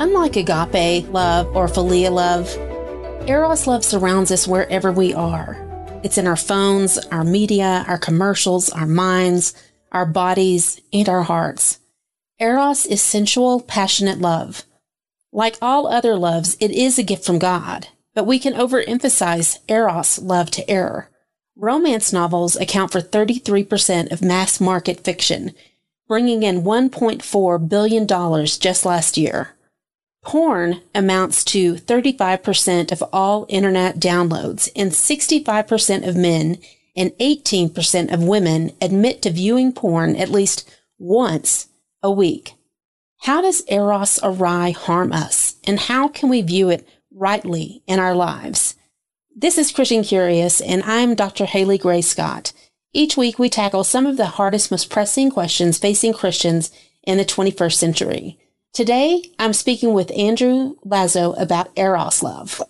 Unlike agape love or philia love, Eros love surrounds us wherever we are. It's in our phones, our media, our commercials, our minds, our bodies, and our hearts. Eros is sensual, passionate love. Like all other loves, it is a gift from God, but we can overemphasize Eros love to error. Romance novels account for 33% of mass market fiction, bringing in $1.4 billion just last year. Porn amounts to 35% of all internet downloads, and 65% of men and 18% of women admit to viewing porn at least once a week. How does Eros Awry harm us, and how can we view it rightly in our lives? This is Christian Curious, and I'm Dr. Haley Gray Scott. Each week we tackle some of the hardest, most pressing questions facing Christians in the 21st century. Today, I'm speaking with Andrew Lazo about Eros love.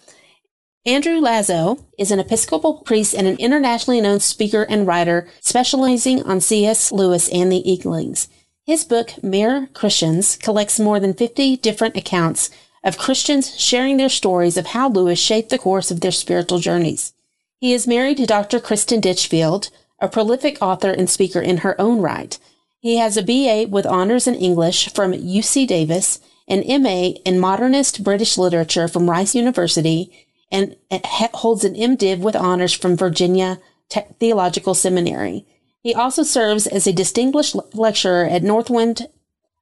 Andrew Lazo is an Episcopal priest and an internationally known speaker and writer specializing on C.S. Lewis and the Inklings. His book, Mere Christians, collects more than 50 different accounts of Christians sharing their stories of how Lewis shaped the course of their spiritual journeys. He is married to Dr. Christin Ditchfield, a prolific author and speaker in her own right. He has a BA with honors in English from UC Davis, an MA in modernist British literature from Rice University, and holds an MDiv with honors from Virginia Theological Seminary. He also serves as a distinguished lecturer at Northwind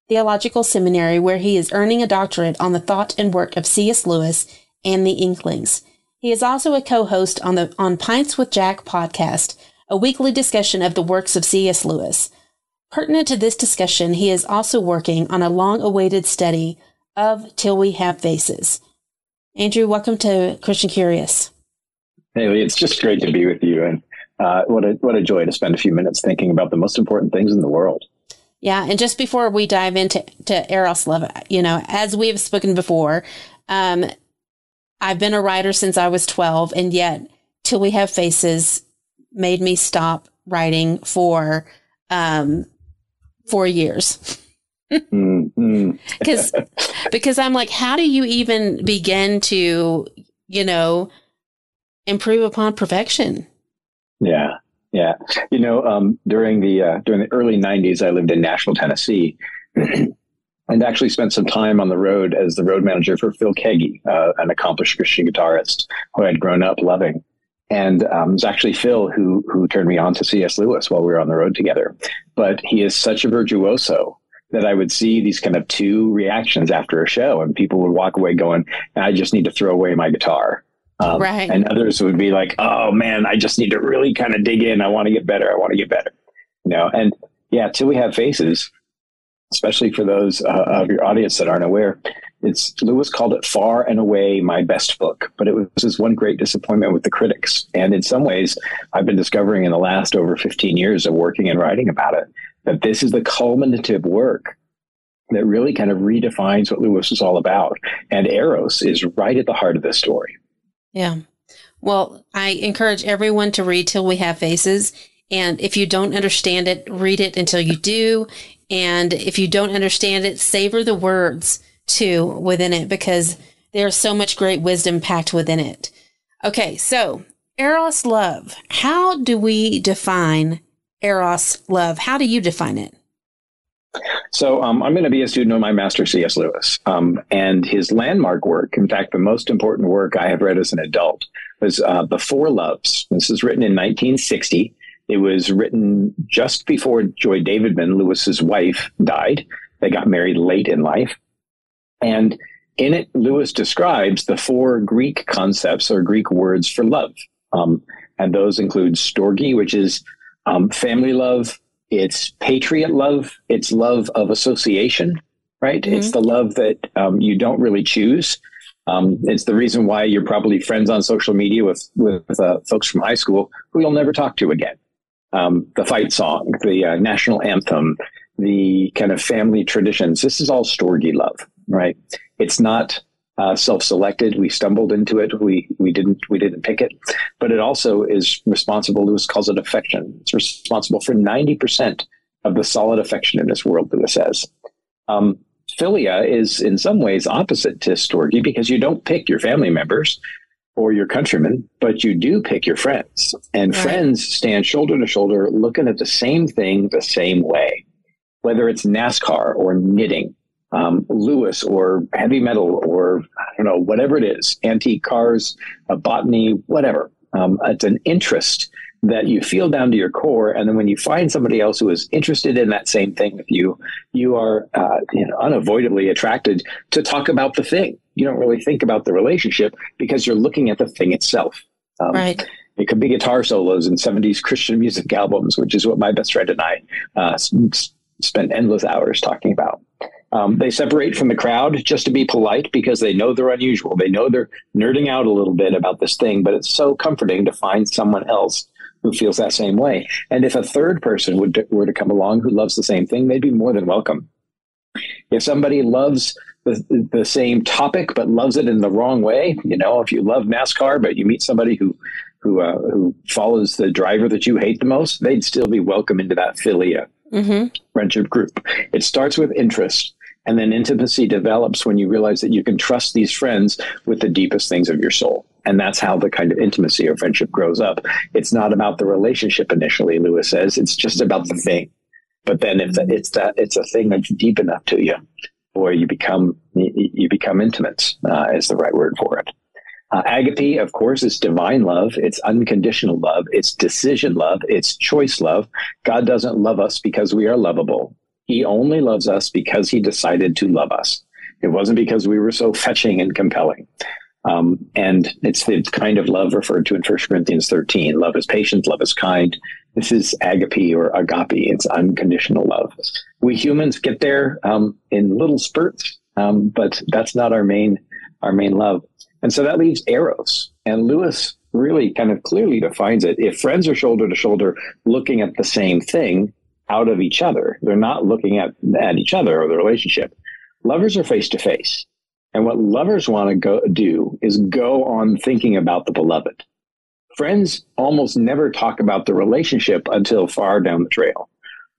Theological Seminary, where he is earning a doctorate on the thought and work of C.S. Lewis and the Inklings. He is also a co-host on the on Pints with Jack podcast, a weekly discussion of the works of C.S. Lewis. Pertinent to this discussion, he is also working on a long awaited study of Till We Have Faces. Andrew, welcome to Christian Curious. Haley, it's just great to be with you. And uh, what, a, what a joy to spend a few minutes thinking about the most important things in the world. Yeah. And just before we dive into to Eros Love, you know, as we have spoken before, um, I've been a writer since I was 12, and yet Till We Have Faces made me stop writing for um, four years. mm-hmm. because because I'm like, how do you even begin to, you know, improve upon perfection? Yeah, yeah. You know, um, during the uh, during the early '90s, I lived in Nashville, Tennessee, and actually spent some time on the road as the road manager for Phil Keaggy, uh, an accomplished Christian guitarist who I'd grown up loving. And um, it was actually Phil who who turned me on to C.S. Lewis while we were on the road together. But he is such a virtuoso that I would see these kind of two reactions after a show, and people would walk away going, "I just need to throw away my guitar." Um, right. And others would be like, "Oh man, I just need to really kind of dig in. I want to get better. I want to get better." You know, and yeah, till we have faces, especially for those uh, of your audience that aren't aware, it's Lewis called it far and away my best book, but it was his one great disappointment with the critics. And in some ways, I've been discovering in the last over 15 years of working and writing about it that this is the culminative work that really kind of redefines what Lewis is all about. And Eros is right at the heart of this story. Yeah. Well, I encourage everyone to read Till We Have Faces. And if you don't understand it, read it until you do. And if you don't understand it, savor the words too within it because there's so much great wisdom packed within it. Okay, so Eros love. How do we define Eros love? How do you define it? So um, I'm going to be a student of my master C.S. Lewis, um, and his landmark work, in fact, the most important work I have read as an adult, was uh, *The Four Loves*. This was written in 1960. It was written just before Joy Davidman, Lewis's wife, died. They got married late in life, and in it, Lewis describes the four Greek concepts or Greek words for love. Um, and those include storge, which is um, family love, it's patriot love, it's love of association, right? Mm-hmm. It's the love that um, you don't really choose. Um, it's the reason why you're probably friends on social media with with uh, folks from high school who you'll never talk to again. Um, the fight song, the uh, national anthem, the kind of family traditions. This is all storge love, right? It's not uh, self-selected. We stumbled into it. We we didn't we didn't pick it, but it also is responsible. Lewis calls it affection. It's responsible for ninety percent of the solid affection in this world. Lewis says. Um, philia is in some ways opposite to storge because you don't pick your family members or your countrymen, but you do pick your friends. And right. friends stand shoulder to shoulder looking at the same thing the same way, whether it's NASCAR or knitting, um, Lewis or heavy metal or I don't know, whatever it is, antique cars, uh, botany, whatever. Um, it's an interest that you feel down to your core. And then when you find somebody else who is interested in that same thing with you, you are uh, you know, unavoidably attracted to talk about the thing. You don't really think about the relationship because you're looking at the thing itself. Um, right. It could be guitar solos in 70s Christian music albums, which is what my best friend and I uh, spent endless hours talking about. Um, they separate from the crowd just to be polite because they know they're unusual. They know they're nerding out a little bit about this thing, but it's so comforting to find someone else who feels that same way. And if a third person would were to come along who loves the same thing, they'd be more than welcome. If somebody loves the, the same topic but loves it in the wrong way, you know, if you love NASCAR but you meet somebody who who uh, who follows the driver that you hate the most, they'd still be welcome into that philia mm-hmm. friendship group. It starts with interest. And then intimacy develops when you realize that you can trust these friends with the deepest things of your soul. And that's how the kind of intimacy or friendship grows up. It's not about the relationship initially, Lewis says. It's just about the thing. But then if it's that, it's a thing that's deep enough to you, or you become, you become intimate, uh, is the right word for it. Uh, agape, of course, is divine love. It's unconditional love. It's decision love. It's choice love. God doesn't love us because we are lovable. He only loves us because he decided to love us. It wasn't because we were so fetching and compelling. Um, and it's the kind of love referred to in 1 Corinthians 13. Love is patient, love is kind. This is agape or agape. It's unconditional love. We humans get there um, in little spurts, um, but that's not our main our main love. And so that leaves eros. And Lewis really kind of clearly defines it. If friends are shoulder to shoulder looking at the same thing out of each other, they're not looking at, at each other or the relationship. Lovers are face to face. And what lovers want to go do is go on thinking about the beloved. Friends almost never talk about the relationship until far down the trail.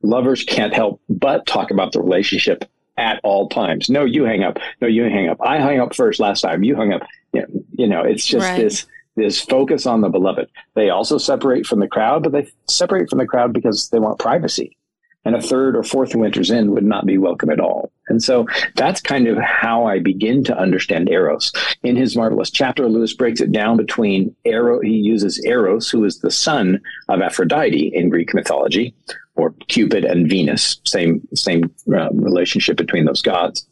Lovers can't help but talk about the relationship at all times. No, you hang up. No, you hang up. I hung up first last time. You hung up. You know, you know it's just right. this this focus on the beloved. They also separate from the crowd, but they separate from the crowd because they want privacy and a third or fourth winter's in would not be welcome at all. And so that's kind of how I begin to understand Eros. In his marvelous chapter, Lewis breaks it down between Eros, he uses Eros, who is the son of Aphrodite in Greek mythology, or Cupid and Venus, same, same uh, relationship between those gods.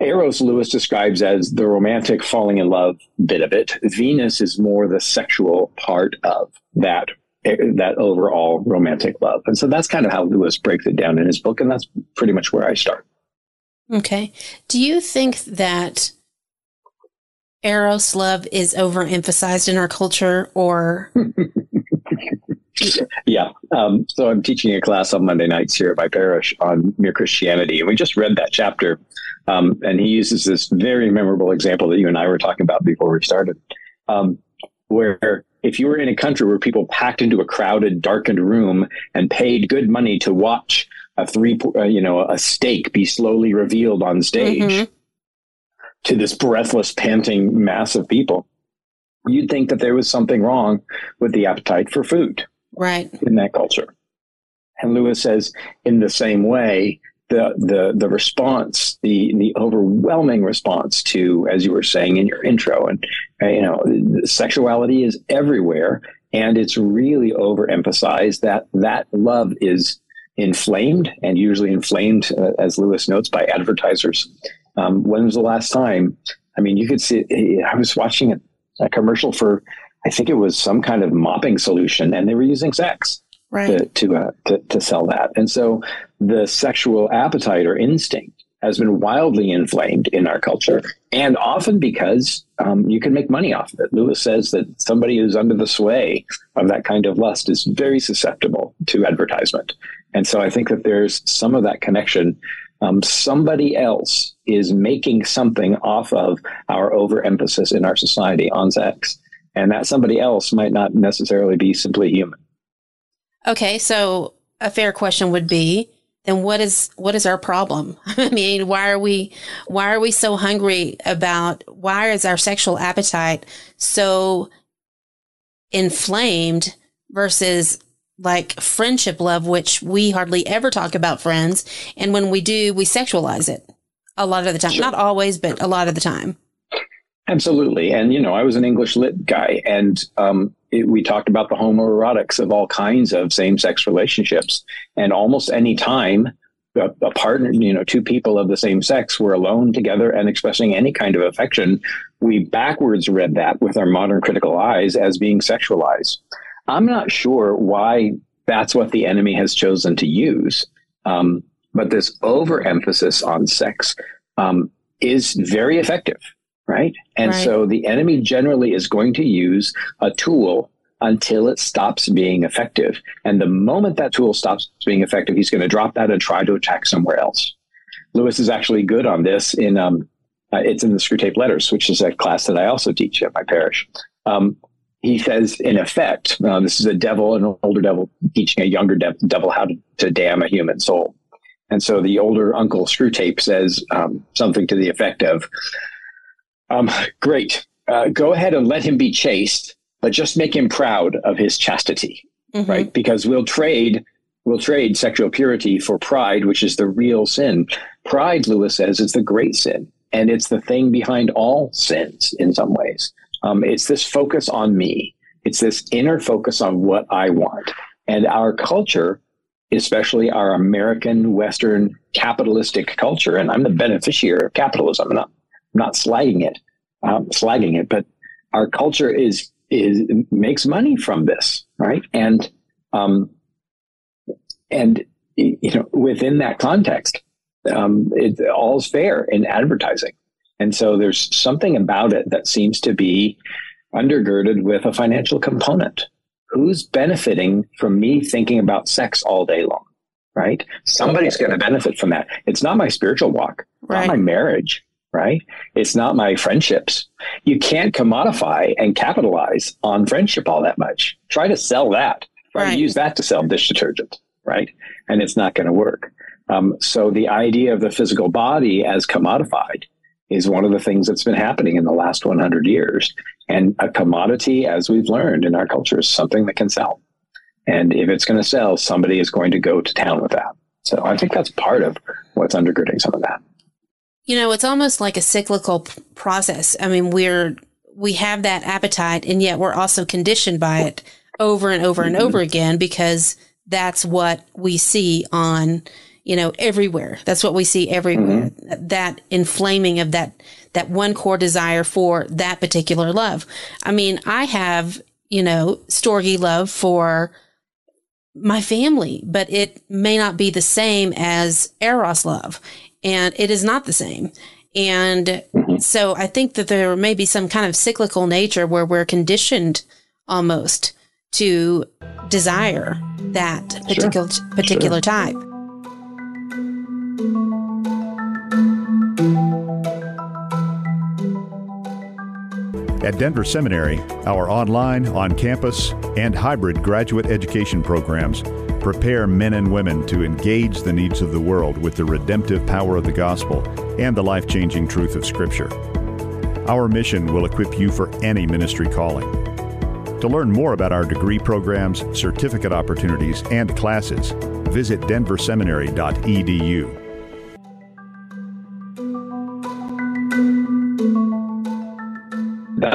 Eros, Lewis describes as the romantic falling in love bit of it. Venus is more the sexual part of that that overall romantic love. And so that's kind of how Lewis breaks it down in his book. And that's pretty much where I start. Okay. Do you think that Eros love is overemphasized in our culture or? yeah. Um, so I'm teaching a class on Monday nights here at my parish on mere Christianity. And we just read that chapter. Um, and he uses this very memorable example that you and I were talking about before we started, um, where if you were in a country where people packed into a crowded, darkened room and paid good money to watch a three, uh, you know, a steak be slowly revealed on stage mm-hmm. to this breathless, panting mass of people, you'd think that there was something wrong with the appetite for food, right, in that culture. And Lewis says, in the same way, the the the response, the the overwhelming response to, as you were saying in your intro, and uh, you know, sexuality is everywhere, and it's really overemphasized that that love is inflamed, and usually inflamed, uh, as Lewis notes, by advertisers. Um, when was the last time? I mean, you could see. I was watching a, a commercial for, I think it was some kind of mopping solution, and they were using sex right. to to, uh, to, to sell that. And so the sexual appetite or instinct has been wildly inflamed in our culture, and often because um, you can make money off of it. Lewis says that somebody who's under the sway of that kind of lust is very susceptible to advertisement. And so I think that there's some of that connection. Um, somebody else is making something off of our overemphasis in our society on sex. And that somebody else might not necessarily be simply human. Okay, so a fair question would be then what is what is our problem? I mean, why are we why are we so hungry about why is our sexual appetite so inflamed versus like friendship love, which we hardly ever talk about friends. And when we do, we sexualize it a lot of the time. Sure. Not always, but a lot of the time. Absolutely. And, you know, I was an English lit guy and um, it, we talked about the homoerotics of all kinds of same sex relationships. And almost any time a, a, partner, you know, two people of the same sex were alone together and expressing any kind of affection, we backwards read that with our modern critical eyes as being sexualized. I'm not sure why that's what the enemy has chosen to use. Um, but this overemphasis on sex um, is very effective, right? And right. so the enemy generally is going to use a tool until it stops being effective. And the moment that tool stops being effective, he's going to drop that and try to attack somewhere else. Lewis is actually good on this in um, uh, it's in the Screwtape Letters, which is a class that I also teach at my parish. Um, he says, in effect, uh, this is a devil, an older devil teaching a younger de- devil how to, to, damn a human soul. And so the older uncle Screwtape says um, something to the effect of, um, "Great, uh, go ahead and let him be chaste, but just make him proud of his chastity, mm-hmm. right? Because we'll trade." We'll trade sexual purity for pride, which is the real sin. Pride, Lewis says, is the great sin, and it's the thing behind all sins in some ways. Um, it's this focus on me. It's this inner focus on what I want. And our culture, especially our American Western capitalistic culture, and I'm the beneficiary of capitalism. I'm not, slagging it, um, slagging it, but our culture is is makes money from this, right? And um, and you know within that context, um, it all's fair in advertising. And so there's something about it that seems to be undergirded with a financial component. Who's benefiting from me thinking about sex all day long? Right? Somebody's going to benefit from that. It's not my spiritual walk, right. not my marriage, right? It's not my friendships. You can't commodify and capitalize on friendship all that much. Try to sell that. Try right. to use that to sell dish detergent, right? And it's not going to work. Um, so the idea of the physical body as commodified is one of the things that's been happening in the last 100 years. And a commodity, as we've learned in our culture, is something that can sell. And if it's going to sell, somebody is going to go to town with that. So I think that's part of what's undergirding some of that. You know, it's almost like a cyclical process. I mean, we're, we have that appetite and yet we're also conditioned by it over and over and over again because that's what we see on you know, everywhere. That's what we see everywhere. Mm-hmm. That inflaming of that, that one core desire for that particular love. I mean, I have, you know, storge love for my family, but it may not be the same as Eros love. And it is not the same. And mm-hmm. so I think that there may be some kind of cyclical nature where we're conditioned almost to desire that particular, sure. particular sure. type. At Denver Seminary, our online, on campus, and hybrid graduate education programs prepare men and women to engage the needs of the world with the redemptive power of the gospel and the life changing truth of Scripture. Our mission will equip you for any ministry calling. To learn more about our degree programs, certificate opportunities, and classes, visit denverseminary.edu.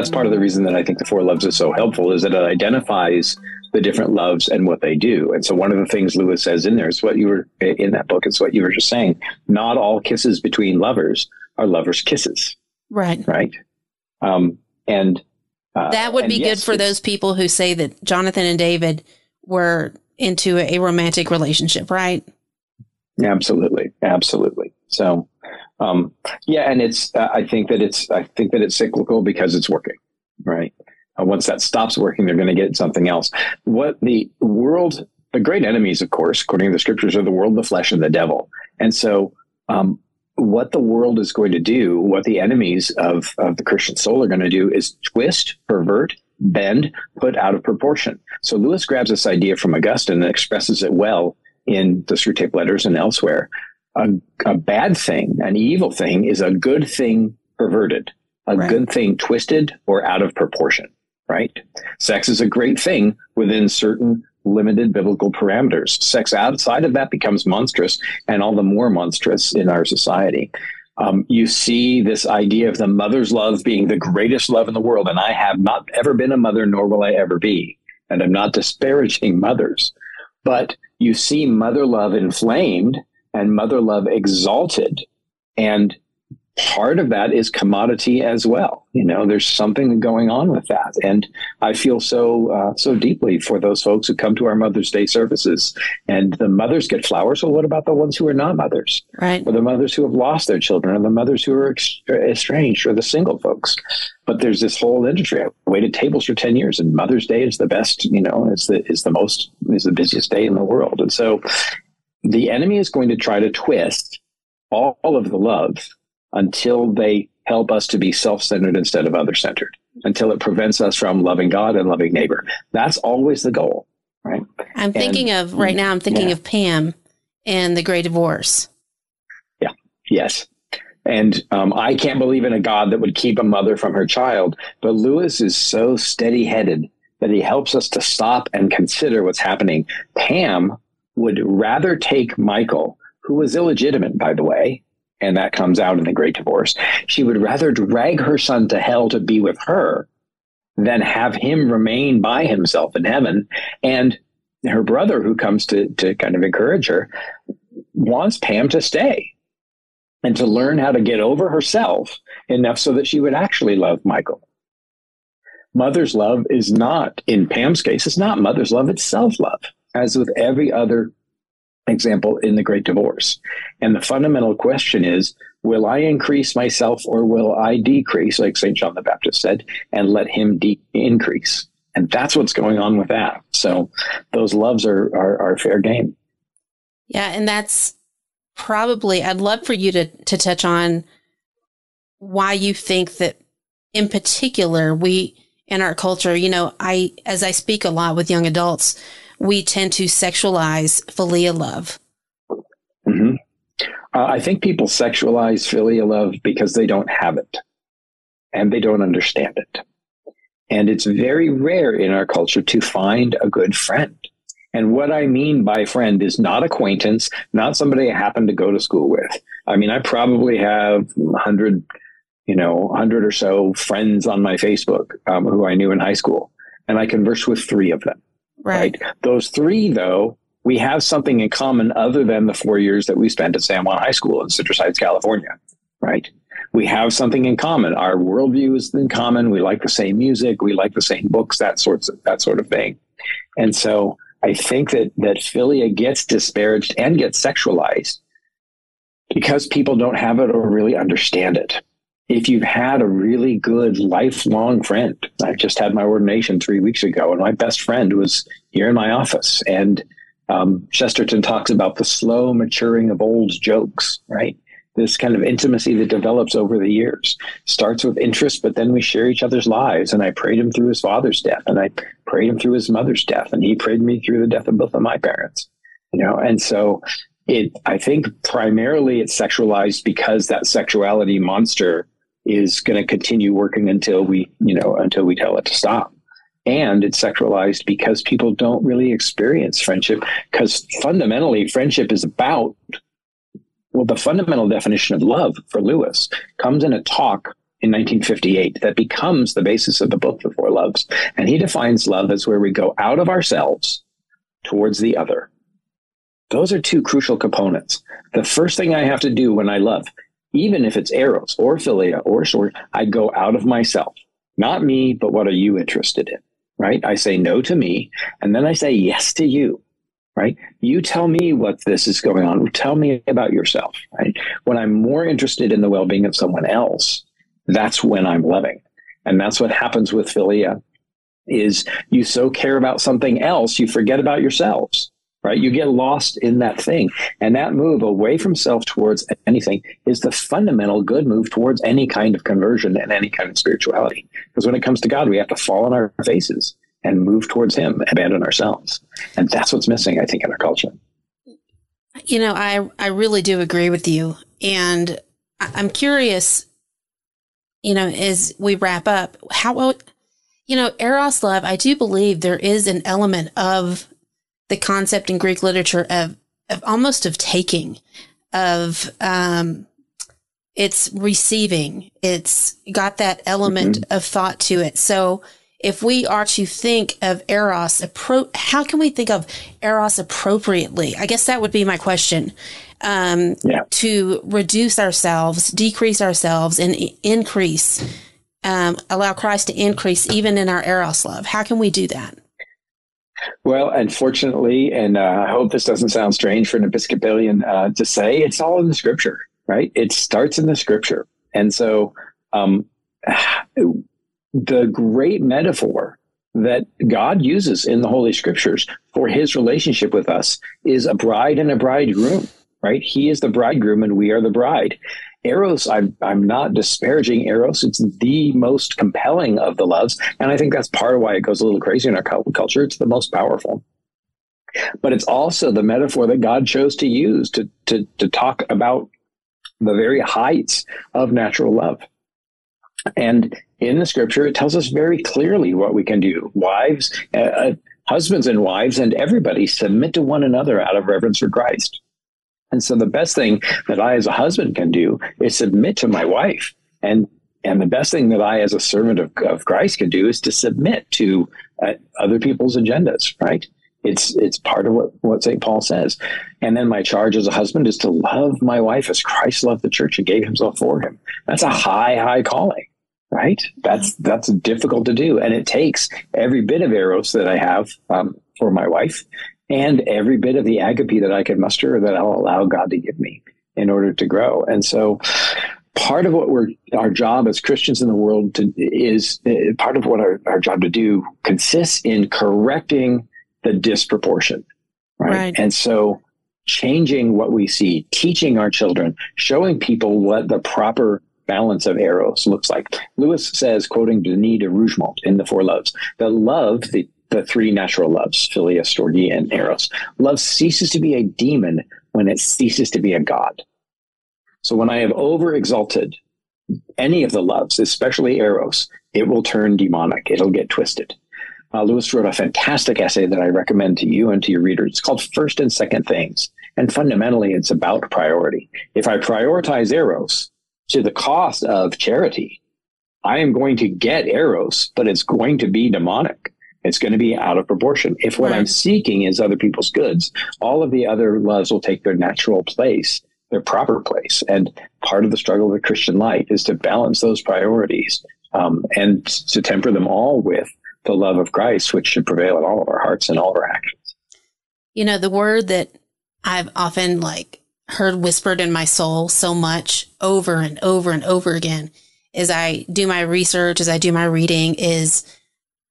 that's part of the reason that I think the four loves is so helpful is that it identifies the different loves and what they do. And so one of the things Lewis says in there is what you were in that book. It's what you were just saying. Not all kisses between lovers are lovers' kisses. Right. Right. Um, and uh, that would be yes, good for those people who say that Jonathan and David were into a romantic relationship, right? Absolutely. Absolutely. So, um, yeah, and it's uh, I think that it's I think that it's cyclical because it's working, right? Uh, once that stops working, they're going to get something else. What the world, the great enemies, of course, according to the scriptures, are the world, the flesh, and the devil. And so, um, what the world is going to do, what the enemies of, of the Christian soul are going to do, is twist, pervert, bend, put out of proportion. So Lewis grabs this idea from Augustine and expresses it well in the Screwtape letters and elsewhere. A, a bad thing, an evil thing, is a good thing perverted, a right. good thing twisted or out of proportion, right? Sex is a great thing within certain limited biblical parameters. Sex outside of that becomes monstrous and all the more monstrous in our society. Um, you see this idea of the mother's love being the greatest love in the world. And I have not ever been a mother, nor will I ever be. And I'm not disparaging mothers, but you see mother love inflamed and mother love exalted. And part of that is commodity as well. You know, there's something going on with that, and I feel so uh, so deeply for those folks who come to our Mother's Day services, and the mothers get flowers. Well, what about the ones who are not mothers, right? Or the mothers who have lost their children, or the mothers who are estranged, or the single folks. But there's this whole industry. I waited tables for ten years, and Mother's Day is the best. You know, is the is the most is the busiest day in the world, and so the enemy is going to try to twist all, all of the love until they help us to be self centered instead of other centered, until it prevents us from loving God and loving neighbor. That's always the goal, right? I'm thinking and, of right now, I'm thinking yeah. of Pam and the Great Divorce. Yeah, yes. And um, I can't believe in a God that would keep a mother from her child. But Lewis is so steady headed that he helps us to stop and consider what's happening. Pam would rather take Michael, who was illegitimate, by the way, and that comes out in the Great Divorce. She would rather drag her son to hell to be with her than have him remain by himself in heaven. And her brother, who comes to, to kind of encourage her, wants Pam to stay and to learn how to get over herself enough so that she would actually love Michael. Mother's love is not, in Pam's case, it's not mother's love, it's self love, as with every other example in the Great Divorce. And the fundamental question is will I increase myself or will I decrease, like St. John the Baptist said, and let him de- increase? And that's what's going on with that. So those loves are, are, are fair game. Yeah. And that's probably, I'd love for you to, to touch on why you think that in particular, we, in our culture, you know, I, as I speak a lot with young adults, we tend to sexualize philia love. Mm-hmm. Uh, I think people sexualize philia love because they don't have it and they don't understand it. And it's very rare in our culture to find a good friend. And what I mean by friend is not acquaintance, not somebody I happen to go to school with. I mean, I probably have 100, you know, 100 or so friends on my Facebook um, who I knew in high school, and I converse with three of them. Right. right. Those three, though, we have something in common other than the four years that we spent at San Juan High School in Citrus Heights, California. Right. We have something in common. Our worldview is in common. We like the same music. We like the same books. That sorts of that sort of thing. And so I think that that philia gets disparaged and gets sexualized because people don't have it or really understand it if you've had a really good lifelong friend, I just had my ordination three weeks ago, and my best friend was here in my office. And um, Chesterton talks about the slow maturing of old jokes, right? This kind of intimacy that develops over the years starts with interest, but then we share each other's lives. And I prayed him through his father's death, and I prayed him through his mother's death, and he prayed me through the death of both of my parents. You know, and so it. I think primarily it's sexualized because that sexuality monster is going to continue working until we, you know, until we tell it to stop. And it's sexualized because people don't really experience friendship because fundamentally friendship is about, well, the fundamental definition of love for Lewis comes in a talk in 1958 that becomes the basis of the book, The Four Loves. And he defines love as where we go out of ourselves towards the other. Those are two crucial components. The first thing I have to do when I love even if it's eros or philia or storge, I go out of myself. Not me, but what are you interested in? Right? I say no to me, and then I say yes to you. Right? You tell me what this is going on. Tell me about yourself. Right? When I'm more interested in the well-being of someone else, that's when I'm loving. And that's what happens with philia is you so care about something else, you forget about yourselves right? You get lost in that thing. And that move away from self towards anything is the fundamental good move towards any kind of conversion and any kind of spirituality. Because when it comes to God, we have to fall on our faces and move towards Him, abandon ourselves. And that's what's missing, I think, in our culture. You know, I I really do agree with you, and I'm curious. You know, as we wrap up, how you know eros love? I do believe there is an element of the concept in Greek literature of of almost of taking, of um, it's receiving. It's got that element mm-hmm. of thought to it. So if we are to think of eros, appro- how can we think of eros appropriately? I guess that would be my question. Um, yeah. To reduce ourselves, decrease ourselves, and increase, um, allow Christ to increase even in our eros love. How can we do that? Well, unfortunately, and uh, I hope this doesn't sound strange for an Episcopalian uh, to say, it's all in the scripture, right? It starts in the scripture. And so um, the great metaphor that God uses in the Holy Scriptures for his relationship with us is a bride and a bridegroom, right? He is the bridegroom and we are the bride. Eros, I'm, I'm not disparaging Eros. It's the most compelling of the loves. And I think that's part of why it goes a little crazy in our culture. It's the most powerful. But it's also the metaphor that God chose to use to, to, to talk about the very heights of natural love. And in the scripture, it tells us very clearly what we can do. Wives, uh, uh husbands and wives, and everybody submit to one another out of reverence for Christ. And so the best thing that I as a husband can do is submit to my wife. And and the best thing that I as a servant of, of Christ can do is to submit to uh, other people's agendas, right? It's it's part of what, what St. Paul says. And then my charge as a husband is to love my wife as Christ loved the church and gave himself for him. That's a high, high calling, right? That's that's difficult to do. And it takes every bit of eros that I have um, for my wife and every bit of the agape that I can muster that I'll allow God to give me in order to grow. And so part of what we're our job as Christians in the world to, is uh, part of what our, our job to do consists in correcting the disproportion. Right? right. And so changing what we see, teaching our children, showing people what the proper balance of eros looks like. Lewis says, quoting Denis de Rougemont in The Four Loves, that love, the the three natural loves, philia, storge, and eros. Love ceases to be a demon when it ceases to be a god. So when I have over exalted any of the loves, especially eros, it will turn demonic. It'll get twisted. Uh, Lewis wrote a fantastic essay that I recommend to you and to your readers. It's called First and Second Things. And fundamentally, it's about priority. If I prioritize eros to the cost of charity, I am going to get eros, but it's going to be demonic. It's going to be out of proportion. If what right. I'm seeking is other people's goods, all of the other loves will take their natural place, their proper place. And part of the struggle of the Christian life is to balance those priorities um, and to temper them all with the love of Christ, which should prevail in all of our hearts and all of our actions. You know, the word that I've often like heard whispered in my soul so much over and over and over again as I do my research, as I do my reading is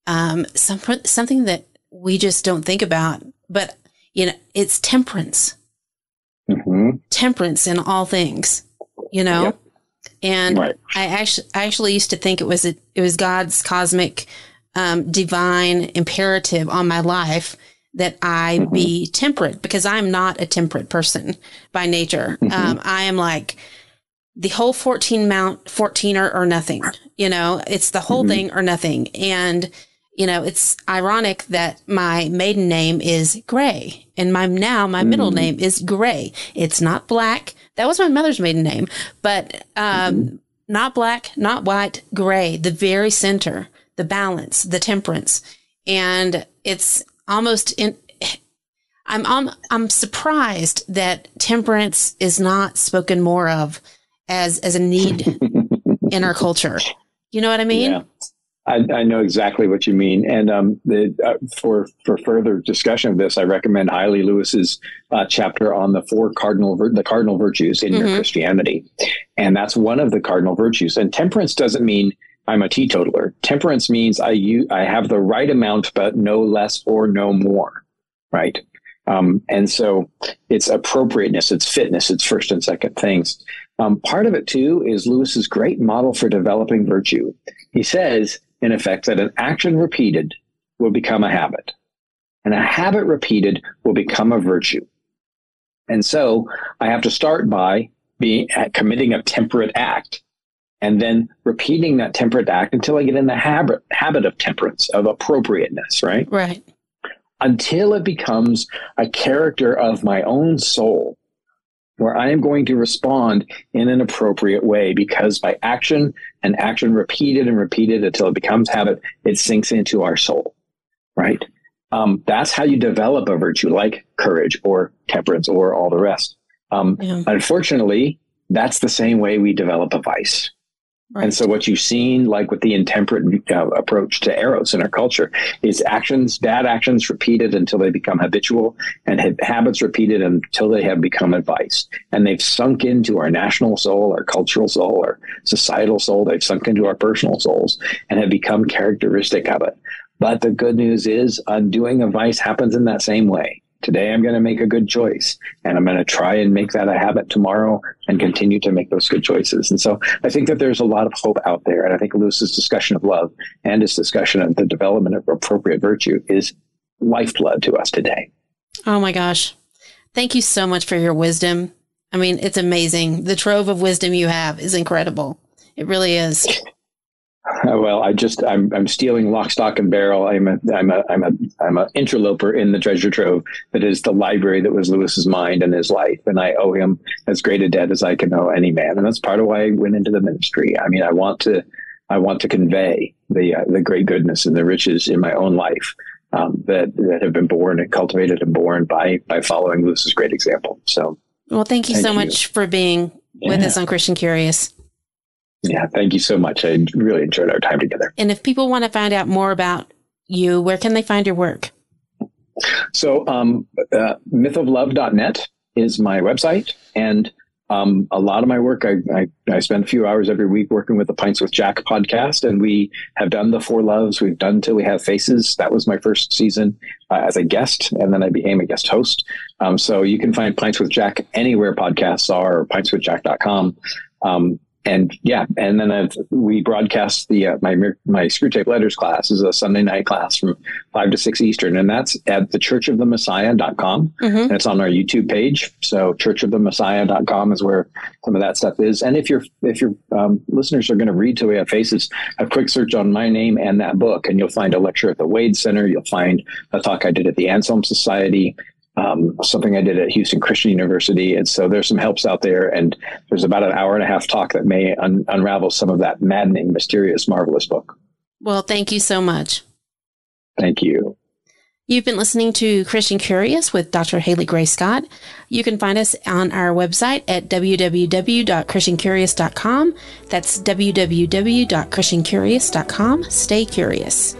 um, some, something that we just don't think about. But, you know, it's temperance. Mm-hmm. Temperance in all things, you know? Yep. And right. I actually, I actually used to think it was, a, it was God's cosmic, um, divine imperative on my life that I mm-hmm. be temperate because I'm not a temperate person by nature. Mm-hmm. Um, I am like the whole 14 mount, 14 or, or nothing, you know, it's the whole mm-hmm. thing or nothing. And, you know, it's ironic that my maiden name is Gray and my now my mm. middle name is Gray. It's not black. That was my mother's maiden name, but um, mm-hmm. not black, not white, gray, the very center, the balance, the temperance. And it's almost in, I'm, I'm, I'm surprised that temperance is not spoken more of as, as a need in our culture. You know what I mean? Yeah. I, I, know exactly what you mean, and um, the, uh, for for further discussion of this, I recommend highly Lewis's uh, chapter on the four cardinal vir- the cardinal virtues in mm-hmm. Mere Christianity, and that's one of the cardinal virtues. And temperance doesn't mean I'm a teetotaler. Temperance means I u- I have the right amount, but no less or no more, right? Um, and so it's appropriateness, it's fitness, it's first and second things. Um, part of it too is Lewis's great model for developing virtue. He says in effect, that an action repeated will become a habit, and a habit repeated will become a virtue. And so I have to start by being uh, committing a temperate act and then repeating that temperate act until I get in the habit habit of temperance, of appropriateness, right? Right. Until it becomes a character of my own soul where I am going to respond in an appropriate way because by action and action repeated and repeated until it becomes habit, it sinks into our soul, right? Um, that's how you develop a virtue like courage or temperance or all the rest. Um, yeah. Unfortunately, that's the same way we develop a vice. Right. And so what you've seen, like with the intemperate uh, approach to eros in our culture, is actions, bad actions repeated until they become habitual and ha- habits repeated until they have become advice. And they've sunk into our national soul, our cultural soul, our societal soul. They've sunk into our personal souls and have become characteristic of it. But the good news is undoing a vice happens in that same way. Today, I'm going to make a good choice and I'm going to try and make that a habit tomorrow and continue to make those good choices. And so I think that there's a lot of hope out there. And I think Lewis's discussion of love and his discussion of the development of appropriate virtue is lifeblood to us today. Oh my gosh. Thank you so much for your wisdom. I mean, it's amazing. The trove of wisdom you have is incredible. It really is. well, I just I'm I'm stealing lock, stock, and barrel. I'm a I'm a I'm a I'm an interloper in the treasure trove that is the library that was Lewis's mind and his life, and I owe him as great a debt as I can owe any man, and that's part of why I went into the ministry. I mean, I want to I want to convey the uh, the great goodness and the riches in my own life um, that that have been born and cultivated and born by by following Lewis's great example. So, well, thank you thank so you. much for being with yeah. us on Christian Curious. Yeah, thank you so much. I really enjoyed our time together. And if people want to find out more about you, where can they find your work? So, um, uh, mythoflove.net is my website. And um, a lot of my work, I, I, I, spend a few hours every week working with the Pints with Jack podcast, and we have done the Four Loves. We've done Till We Have Faces. That was my first season uh, as a guest, and then I became a guest host. Um, so you can find Pints with Jack anywhere podcasts are, or pintswithjack.com. Um, and yeah, and then I've, we broadcast the uh, my my Screwtape Letters class is a Sunday night class from five to six Eastern, and that's at the churchofthemessiah.com, mm-hmm. and it's on our YouTube page. So churchofthemessiah.com is where some of that stuff is. And if your if your um, listeners are going to read Till We Have Faces, a quick search on my name and that book, and you'll find a lecture at the Wade Center. You'll find a talk I did at the Anselm Society um, something I did at Houston Christian University. And so there's some helps out there. And there's about an hour and a half talk that may un- unravel some of that maddening, mysterious, marvelous book. Well, thank you so much. Thank you. You've been listening to Christian Curious with Dr. Haley Gray Scott. You can find us on our website at www.christiancurious.com. That's www.christiancurious.com. Stay curious.